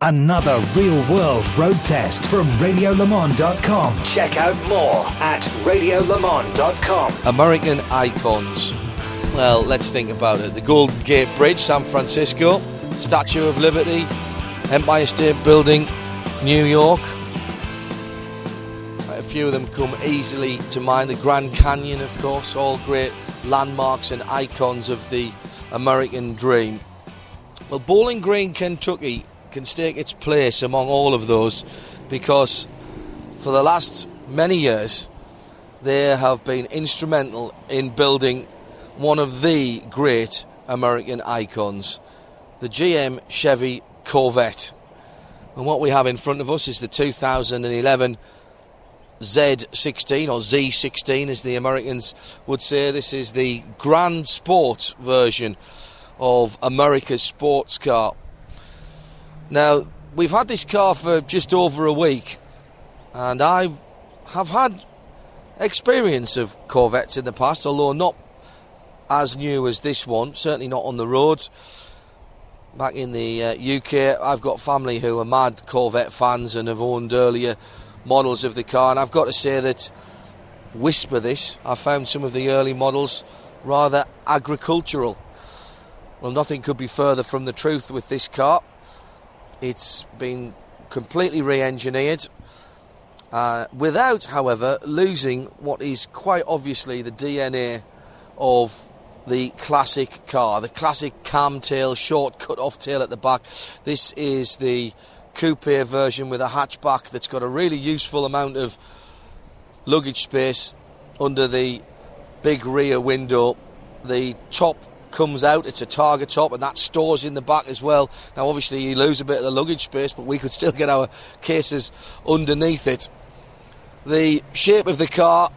Another real world road test from RadioLemans.com. Check out more at RadioLemans.com. American icons. Well, let's think about it. The Golden Gate Bridge, San Francisco, Statue of Liberty, Empire State Building, New York. A few of them come easily to mind. The Grand Canyon, of course, all great landmarks and icons of the American dream. Well, Bowling Green, Kentucky can stake its place among all of those because for the last many years they have been instrumental in building one of the great American icons, the GM Chevy Corvette. And what we have in front of us is the 2011 Z16 or Z16 as the Americans would say. This is the Grand Sport version of America's sports car. Now, we've had this car for just over a week, and I have had experience of Corvettes in the past, although not as new as this one, certainly not on the road. Back in the uh, UK, I've got family who are mad Corvette fans and have owned earlier models of the car, and I've got to say that, whisper this, I found some of the early models rather agricultural. Well, nothing could be further from the truth with this car. It's been completely re engineered. Uh, without, however, losing what is quite obviously the DNA of the classic car, the classic Kamm tail, short cut off tail at the back. This is the coupe version with a hatchback that's got a really useful amount of luggage space under the big rear window. The top comes out, it's a target top, and that stores in the back as well. Now, obviously, you lose a bit of the luggage space, but we could still get our cases underneath it. The shape of the car,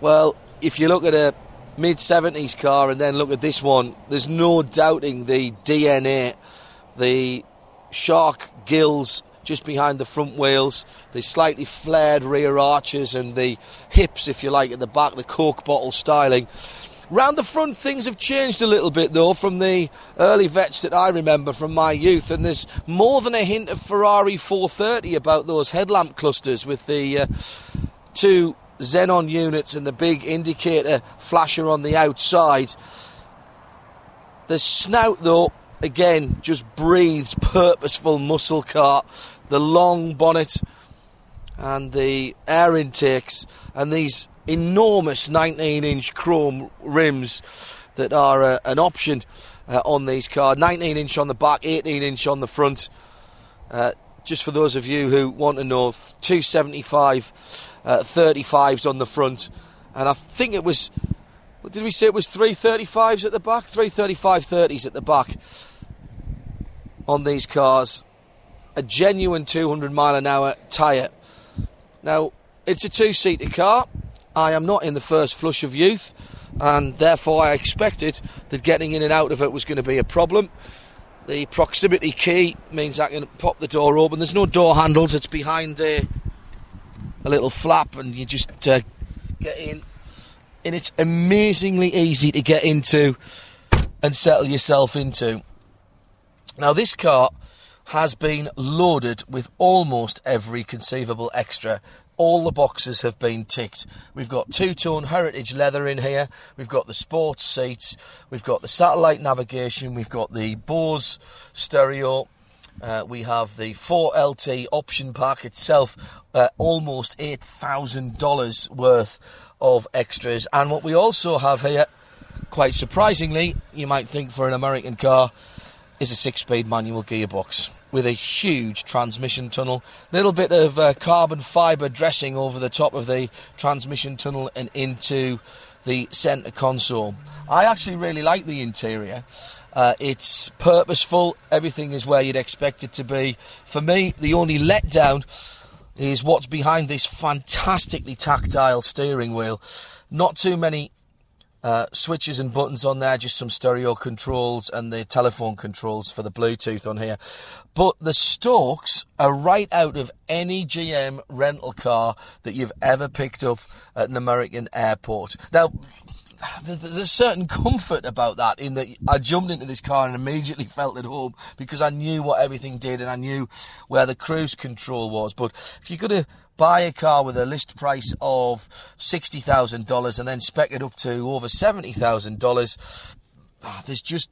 well, if you look at a mid 70s car and then look at this one, there's no doubting the DNA, the shark gills just behind the front wheels, the slightly flared rear arches, and the hips, if you like, at the back, the Coke bottle styling. Round the front, things have changed a little bit though from the early Vettes that I remember from my youth, and there's more than a hint of Ferrari 430 about those headlamp clusters with the uh, two xenon units and the big indicator flasher on the outside. The snout, though, again, just breathes purposeful muscle car. The long bonnet and the air intakes and these enormous 19 inch chrome rims that are uh, an option uh, on these cars 19 inch on the back, 18 inch on the front. Uh, just for those of you who want to know, 275 uh, 35s on the front, and I think it was. Did we say? It was 335s at the back, 335 30s at the back on these cars. A genuine 200 mile an hour tyre. Now, it's a two seater car. I am not in the first flush of youth, and therefore I expected that getting in and out of it was going to be a problem. The proximity key means I can pop the door open. There's no door handles, it's behind a, a little flap, and you just uh, get in. And it's amazingly easy to get into and settle yourself into. Now, this car has been loaded with almost every conceivable extra all the boxes have been ticked. We've got two tone heritage leather in here, we've got the sports seats, we've got the satellite navigation, we've got the Bose stereo. Uh, we have the 4LT option pack itself, uh, almost $8,000 worth of extras. And what we also have here, quite surprisingly, you might think for an American car, is a six speed manual gearbox with a huge transmission tunnel. Little bit of uh, carbon fibre dressing over the top of the transmission tunnel and into the centre console. I actually really like the interior. Uh, it's purposeful. Everything is where you'd expect it to be. For me, the only letdown is what's behind this fantastically tactile steering wheel. Not too many uh, switches and buttons on there, just some stereo controls and the telephone controls for the Bluetooth on here. But the stalks are right out of any GM rental car that you've ever picked up at an American airport. Now, there's a certain comfort about that in that I jumped into this car and immediately felt at home because I knew what everything did and I knew where the cruise control was. But if you're going to buy a car with a list price of $60,000 and then spec it up to over $70,000, ah, there's just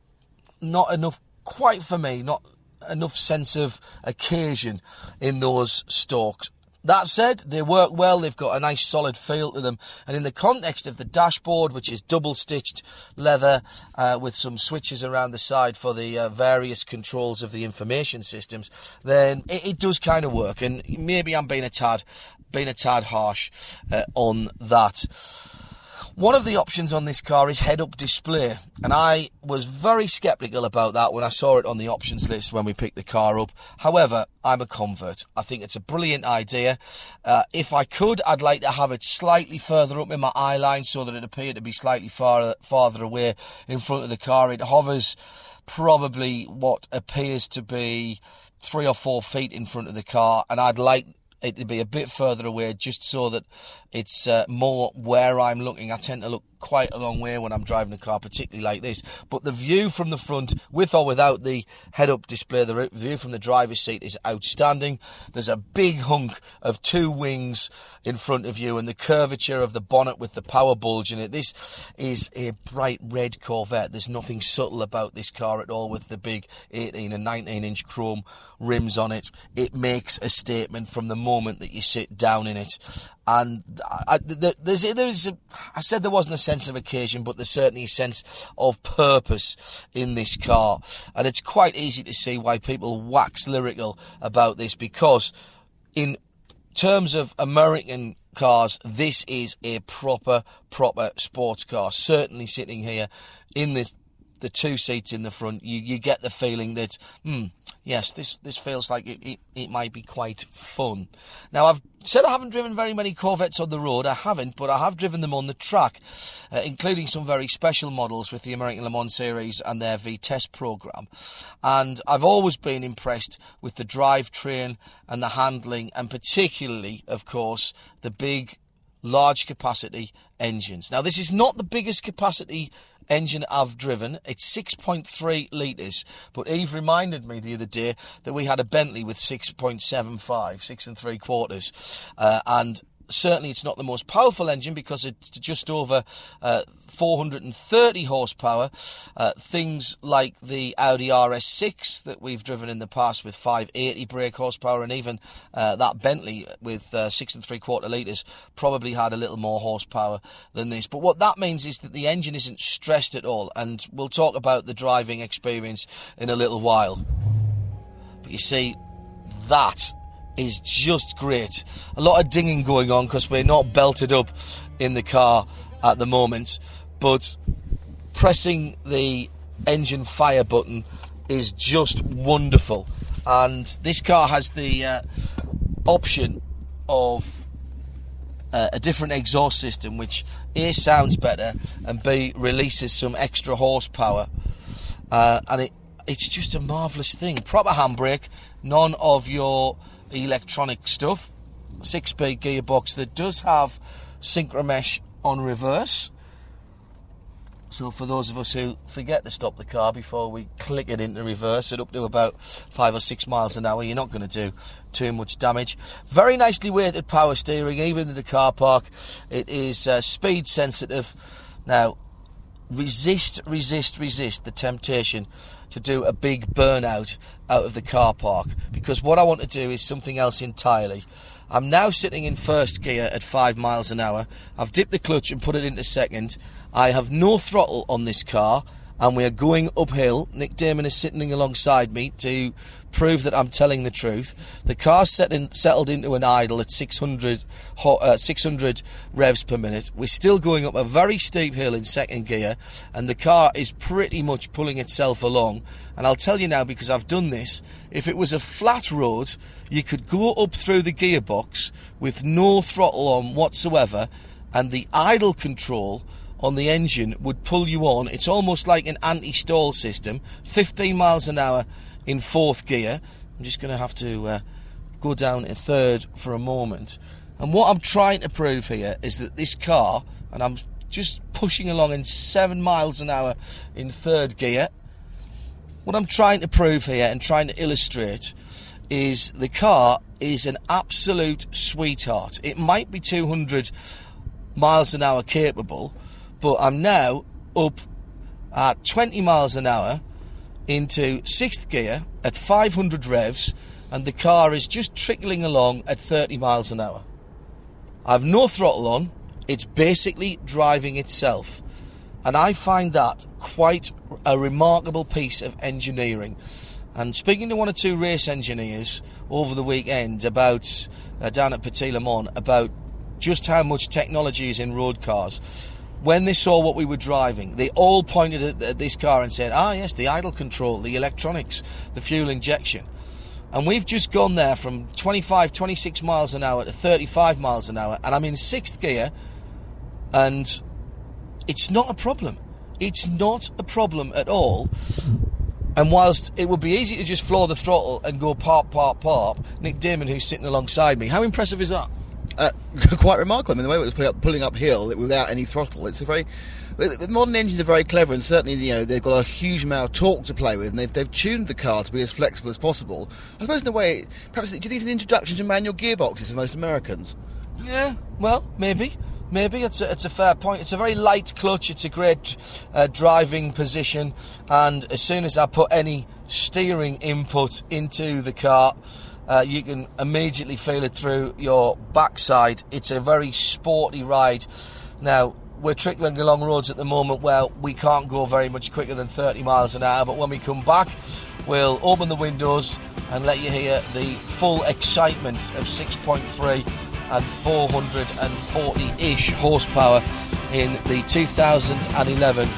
not enough, quite for me, not enough sense of occasion in those stalks. That said, they work well, they've got a nice solid feel to them, and in the context of the dashboard, which is double stitched leather uh, with some switches around the side for the uh, various controls of the information systems, then it, it does kind of work, and maybe I'm being a tad, being a tad harsh uh, on that. One of the options on this car is head-up display, and I was very sceptical about that when I saw it on the options list when we picked the car up. However, I'm a convert. I think it's a brilliant idea. Uh, if I could, I'd like to have it slightly further up in my eye line so that it appeared to be slightly far, farther away in front of the car. It hovers probably what appears to be three or four feet in front of the car, and I'd like it to be a bit further away just so that it's uh, more where I'm looking. I tend to look quite a long way when I'm driving a car, particularly like this. But the view from the front, with or without the head up display, the view from the driver's seat is outstanding. There's a big hunk of two wings in front of you and the curvature of the bonnet with the power bulge in it. This is a bright red Corvette. There's nothing subtle about this car at all with the big 18 and 19 inch chrome rims on it. It makes a statement from the moment that you sit down in it and I, there's, there's a, I said there wasn't a sense of occasion, but there's certainly a sense of purpose in this car, and it's quite easy to see why people wax lyrical about this because, in terms of American cars, this is a proper, proper sports car. Certainly, sitting here in this the two seats in the front, you, you get the feeling that, hmm, yes, this, this feels like it, it, it might be quite fun. Now, I've said I haven't driven very many Corvettes on the road. I haven't, but I have driven them on the track, uh, including some very special models with the American Le Mans Series and their V-Test program. And I've always been impressed with the drivetrain and the handling, and particularly, of course, the big, large capacity engines. Now, this is not the biggest capacity engine I've driven. It's 6.3 litres, but Eve reminded me the other day that we had a Bentley with 6.75, six and three quarters, uh, and certainly it's not the most powerful engine because it's just over uh, 430 horsepower. Uh, things like the Audi RS6 that we've driven in the past with 580 brake horsepower, and even uh, that Bentley with uh, six and three quarter litres probably had a little more horsepower than this. But what that means is that the engine isn't stressed at all, and we'll talk about the driving experience in a little while. But you see, that is just great. A lot of dinging going on because we're not belted up in the car at the moment, but pressing the engine fire button is just wonderful. And this car has the uh, option of uh, a different exhaust system, which A sounds better and B releases some extra horsepower. Uh, and it it's just a marvellous thing. Proper handbrake, none of your electronic stuff. Six speed gearbox that does have synchromesh on reverse. So for those of us who forget to stop the car before we click it into reverse at up to about five or six miles an hour, you're not going to do too much damage. Very nicely weighted power steering, even in the car park. It is uh, speed sensitive. Now, resist, resist, resist the temptation to do a big burnout out of the car park because what I want to do is something else entirely. I'm now sitting in first gear at 5 miles an hour. I've dipped the clutch and put it into second. I have no throttle on this car and we are going uphill. Nick Damon is sitting alongside me to prove that I'm telling the truth. The car set in, settled into an idle at 600, uh, 600 revs per minute. We're still going up a very steep hill in second gear, and the car is pretty much pulling itself along. And I'll tell you now, because I've done this, if it was a flat road, you could go up through the gearbox with no throttle on whatsoever, and the idle control on the engine would pull you on. It's almost like an anti stall system, 15 miles an hour in fourth gear. I'm just going to have to uh, go down in third for a moment. And what I'm trying to prove here is that this car, and I'm just pushing along in seven miles an hour in third gear. What I'm trying to prove here and trying to illustrate is the car is an absolute sweetheart. It might be 200 miles an hour capable, but I'm now up at 20 miles an hour into sixth gear at 500 revs, and the car is just trickling along at 30 miles an hour. I've no throttle on, it's basically driving itself. And I find that quite a remarkable piece of engineering. And speaking to one or two race engineers over the weekend about uh, down at Petit Le Mans about just how much technology is in road cars, when they saw what we were driving, they all pointed at, at this car and said, "Ah, yes, the idle control, the electronics, the fuel injection." And we've just gone there from 25, 26 miles an hour to 35 miles an hour, and I'm in sixth gear, and it's not a problem. It's not a problem at all. And whilst it would be easy to just floor the throttle and go pop, pop, pop, Nick Damon, who's sitting alongside me, how impressive is that? Uh, quite remarkable. I mean, the way it was pulling up, pulling uphill without any throttle, it's a very. The modern engines are very clever, and certainly, you know, they've got a huge amount of torque to play with, and they've, they've tuned the car to be as flexible as possible. I suppose, in a way, perhaps, do you think it's an introduction to manual gearboxes for most Americans? Yeah, well, maybe. Maybe it's a, it's a fair point. It's a very light clutch. It's a great uh, driving position, and as soon as I put any steering input into the car, uh, you can immediately feel it through your backside. It's a very sporty ride. Now we're trickling along roads at the moment where we can't go very much quicker than 30 miles an hour, but when we come back, we'll open the windows and let you hear the full excitement of 6.3 and 440-ish horsepower in the 2011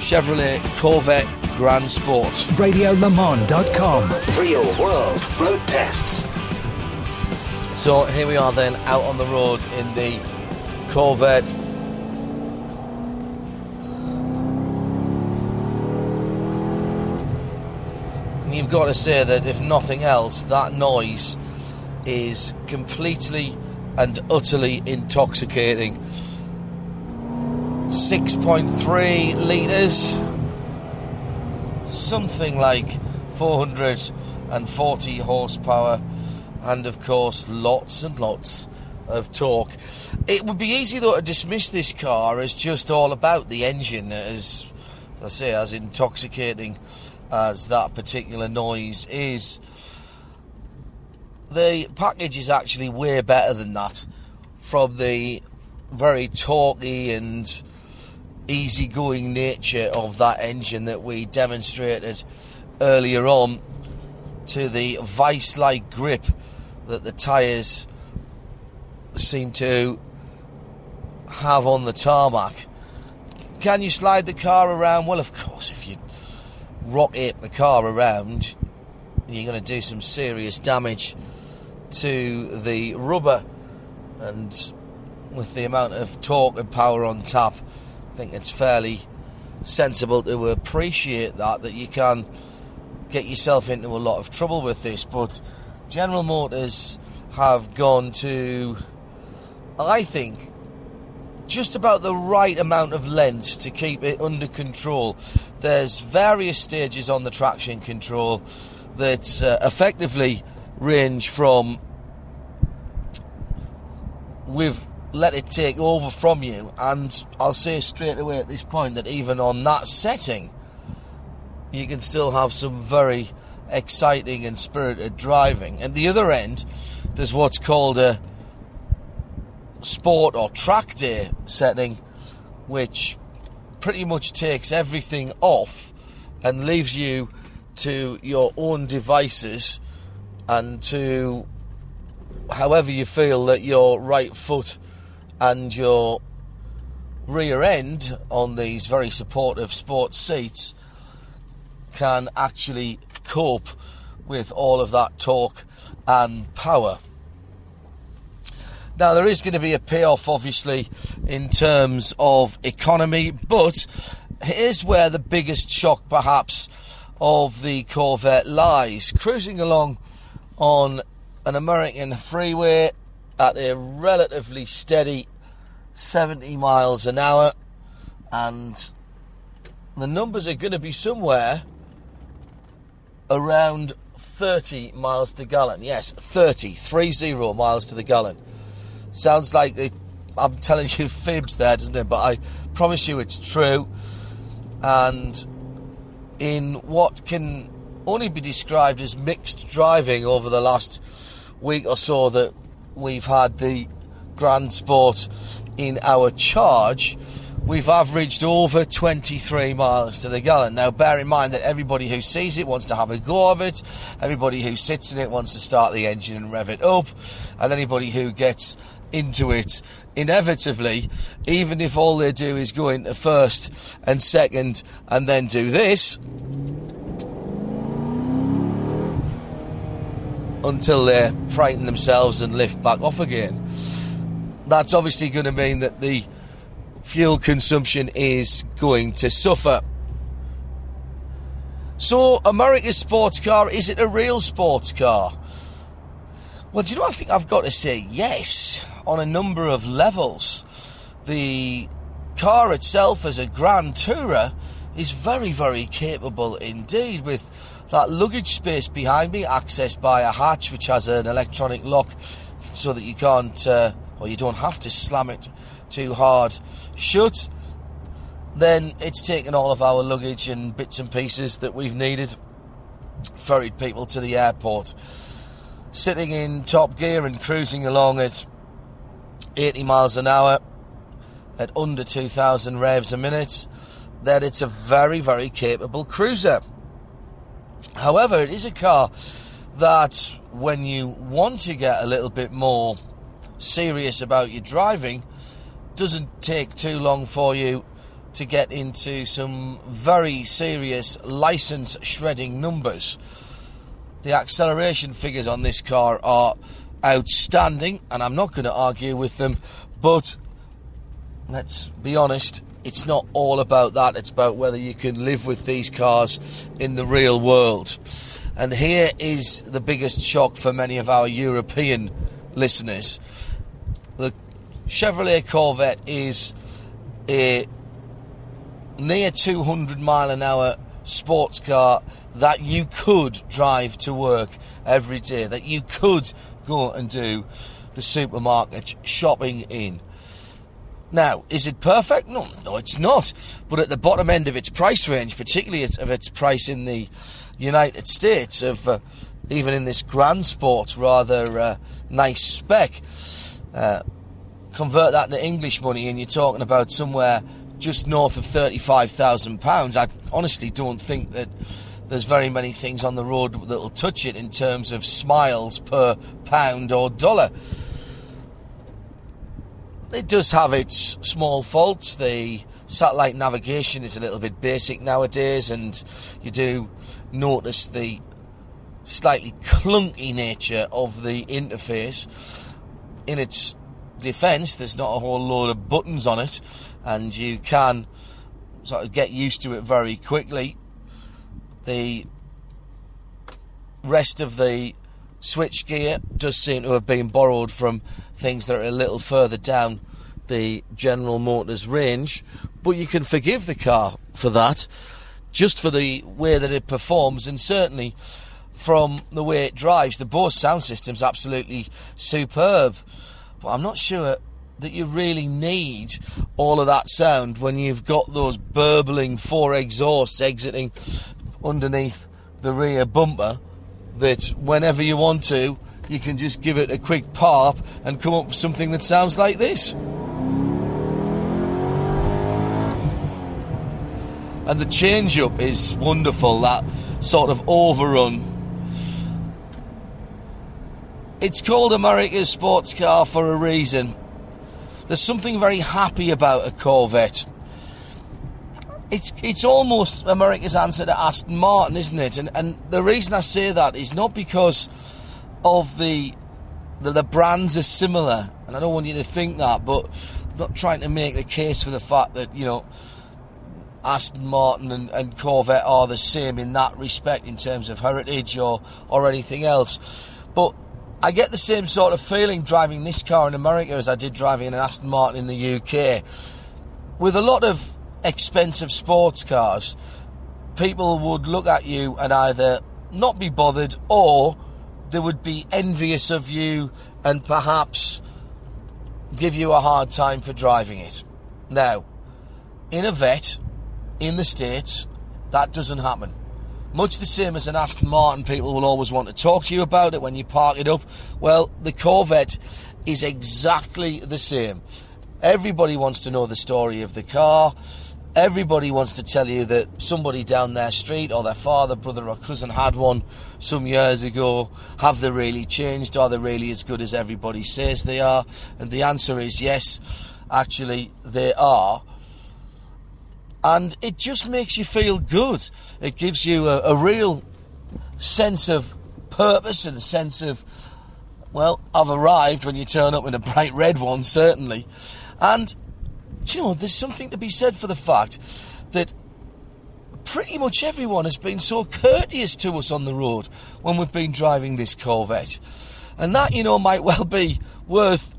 Chevrolet Corvette Grand Sport. RadioLeMans.com. Real world road tests. So here we are then out on the road in the Corvette. And you've got to say that if nothing else, that noise is completely and utterly intoxicating. 6.3 litres, something like 440 horsepower, and of course, lots and lots of torque. It would be easy though to dismiss this car as just all about the engine, as, I say, as intoxicating as that particular noise is the package is actually way better than that from the very torquey and easygoing nature of that engine that we demonstrated earlier on to the vice like grip that the tyres seem to have on the tarmac. Can you slide the car around? Well, of course, if you rock the car around, you're going to do some serious damage to the rubber, and with the amount of torque and power on tap, think it's fairly sensible to appreciate that that you can get yourself into a lot of trouble with this. But General Motors have gone to, I think, just about the right amount of length to keep it under control. There's various stages on the traction control that uh, effectively range from we've let it take over from you, and I'll say straight away at this point that even on that setting, you can still have some very exciting and spirited driving. At the other end, there's what's called a sport or track day setting, which pretty much takes everything off and leaves you to your own devices and to however you feel that your right foot and your rear end on these very supportive sports seats can actually cope with all of that torque and power. Now, there is going to be a payoff, obviously, in terms of economy, but here's where the biggest shock, perhaps, of the Corvette lies. Cruising along on an American freeway at a relatively steady 70 miles an hour. and the numbers are going to be somewhere around 30 miles to gallon. Yes, 30, 30 miles to the gallon. Sounds like I'm telling you fibs there, doesn't it? But I promise you it's true. And in what can only be described as mixed driving over the last week or so that we've had the Grand Sport in our charge, we've averaged over 23 miles to the gallon. Now, bear in mind that everybody who sees it wants to have a go of it, everybody who sits in it wants to start the engine and rev it up, and anybody who gets into it inevitably, even if all they do is go into first and second and then do this. Until they frighten themselves and lift back off again. That's obviously going to mean that the fuel consumption is going to suffer. So, America's sports car, is it a real sports car? Well, do you know I think I've got to say yes on a number of levels. The car itself as a Grand Tourer is very, very capable indeed with that luggage space behind me accessed by a hatch which has an electronic lock so that you can't uh, or you don't have to slam it too hard shut, then it's taken all of our luggage and bits and pieces that we've needed, ferried people to the airport. Sitting in top gear and cruising along at 80 miles an hour at under 2,000 revs a minute, that it's a very, very capable cruiser. However, it is a car that when you want to get a little bit more serious about your driving, doesn't take too long for you to get into some very serious license shredding numbers. The acceleration figures on this car are outstanding, and I'm not going to argue with them, but let's be honest, it's not all about that. It's about whether you can live with these cars in the real world. And here is the biggest shock for many of our European listeners. The Chevrolet Corvette is a near 200 mile an hour sports car that you could drive to work every day, that you could go and do the supermarket shopping in. Now, is it perfect? No, no, it's not. But at the bottom end of its price range, particularly of its price in the United States, of uh, even in this Grand Sport rather uh, nice spec, uh, convert that to English money, and you're talking about somewhere just north of £35,000. I honestly don't think that there's very many things on the road that'll touch it in terms of smiles per pound or dollar. It does have its small faults. The satellite navigation is a little bit basic nowadays, and you do notice the slightly clunky nature of the interface. In its defense, there's not a whole load of buttons on it, and you can sort of get used to it very quickly. The rest of the switch gear does seem to have been borrowed from things that are a little further down the General Motors range, but you can forgive the car for that, just for the way that it performs, and certainly from the way it drives. The Bose sound system's absolutely superb. But I'm not sure that you really need all of that sound when you've got those burbling four exhausts exiting underneath the rear bumper that whenever you want to you can just give it a quick pop and come up with something that sounds like this. And the change up is wonderful, that sort of overrun it's called America's sports car for a reason. There's something very happy about a Corvette. It's it's almost America's answer to Aston Martin, isn't it? And and the reason I say that is not because of the the, the brands are similar, and I don't want you to think that, but I'm not trying to make the case for the fact that you know Aston Martin and, and Corvette are the same in that respect in terms of heritage or or anything else. But I get the same sort of feeling driving this car in America as I did driving an Aston Martin in the UK. With a lot of expensive sports cars, people would look at you and either not be bothered or they would be envious of you and perhaps give you a hard time for driving it. Now, in a Vette in the States, that doesn't happen. Much the same as an Aston Martin, people will always want to talk to you about it when you park it up. Well, the Corvette is exactly the same. Everybody wants to know the story of the car. Everybody wants to tell you that somebody down their street or their father, brother, or cousin had one some years ago. Have they really changed? Are they really as good as everybody says they are? And the answer is yes, actually, they are. And it just makes you feel good. It gives you a, a real sense of purpose and a sense of, well, I've arrived when you turn up in a bright red one, certainly. And, you know, there's something to be said for the fact that pretty much everyone has been so courteous to us on the road when we've been driving this Corvette. And that, you know, might well be worth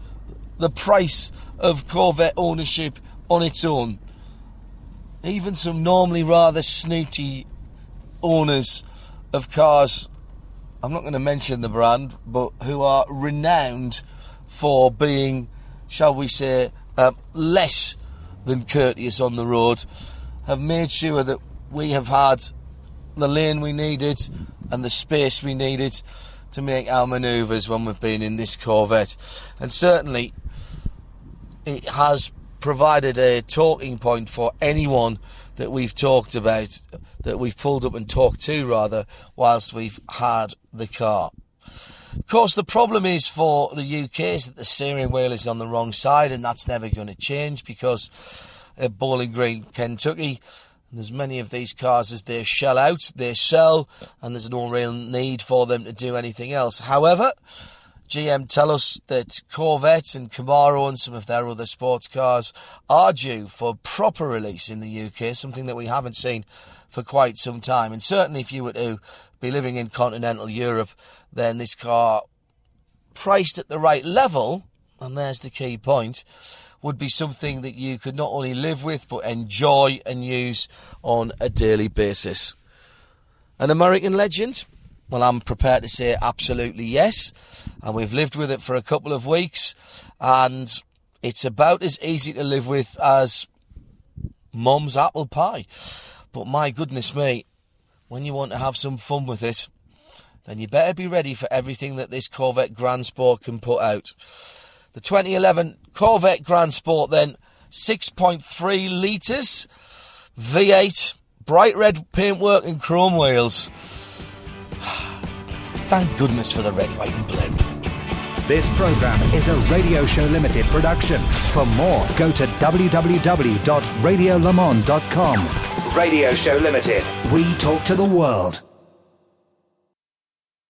the price of Corvette ownership on its own. Even some normally rather snooty owners of cars, I'm not going to mention the brand, but who are renowned for being, shall we say, um, less than courteous on the road, have made sure that we have had the lane we needed and the space we needed to make our manoeuvres when we've been in this Corvette. And certainly, it has provided a talking point for anyone that we've talked about, that we've pulled up and talked to rather, whilst we've had the car. Of course, the problem is for the UK is that the steering wheel is on the wrong side, and that's never going to change because at Bowling Green, Kentucky, there's many of these cars as they shell out, they sell, and there's no real need for them to do anything else. However, GM tell us that Corvette and Camaro and some of their other sports cars are due for proper release in the UK, something that we haven't seen for quite some time. And certainly, if you were to be living in continental Europe, then this car, priced at the right level, and there's the key point, would be something that you could not only live with but enjoy and use on a daily basis. An American legend? Well, I'm prepared to say absolutely yes. And we've lived with it for a couple of weeks, and it's about as easy to live with as mum's apple pie. But my goodness me, when you want to have some fun with it, then you better be ready for everything that this Corvette Grand Sport can put out. The 2011 Corvette Grand Sport, then 6.3 litres, V8, bright red paintwork, and chrome wheels. Thank goodness for the red, white, and blue. This program is a Radio Show Limited production. For more, go to www.radiolemans.com. Radio Show Limited. We talk to the world.